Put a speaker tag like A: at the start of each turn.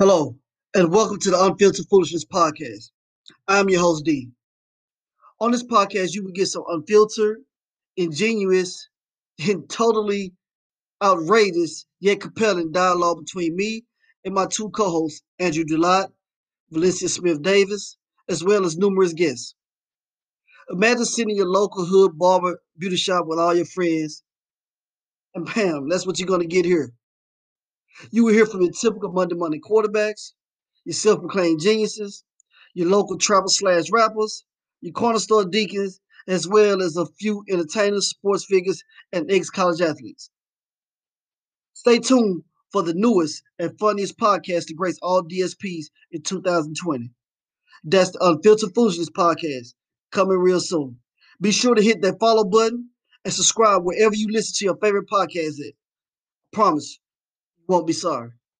A: Hello, and welcome to the Unfiltered Foolishness Podcast. I'm your host, D. On this podcast, you will get some unfiltered, ingenuous, and totally outrageous yet compelling dialogue between me and my two co hosts, Andrew Dulott, Valencia Smith Davis, as well as numerous guests. Imagine sitting in your local hood barber beauty shop with all your friends, and bam, that's what you're going to get here. You will hear from your typical Monday Monday quarterbacks, your self-proclaimed geniuses, your local travel slash rappers, your corner store deacons, as well as a few entertainers, sports figures, and ex-college athletes. Stay tuned for the newest and funniest podcast to grace all DSPs in 2020. That's the Unfiltered Foolishness Podcast, coming real soon. Be sure to hit that follow button and subscribe wherever you listen to your favorite podcast at. Promise, won't be sorry.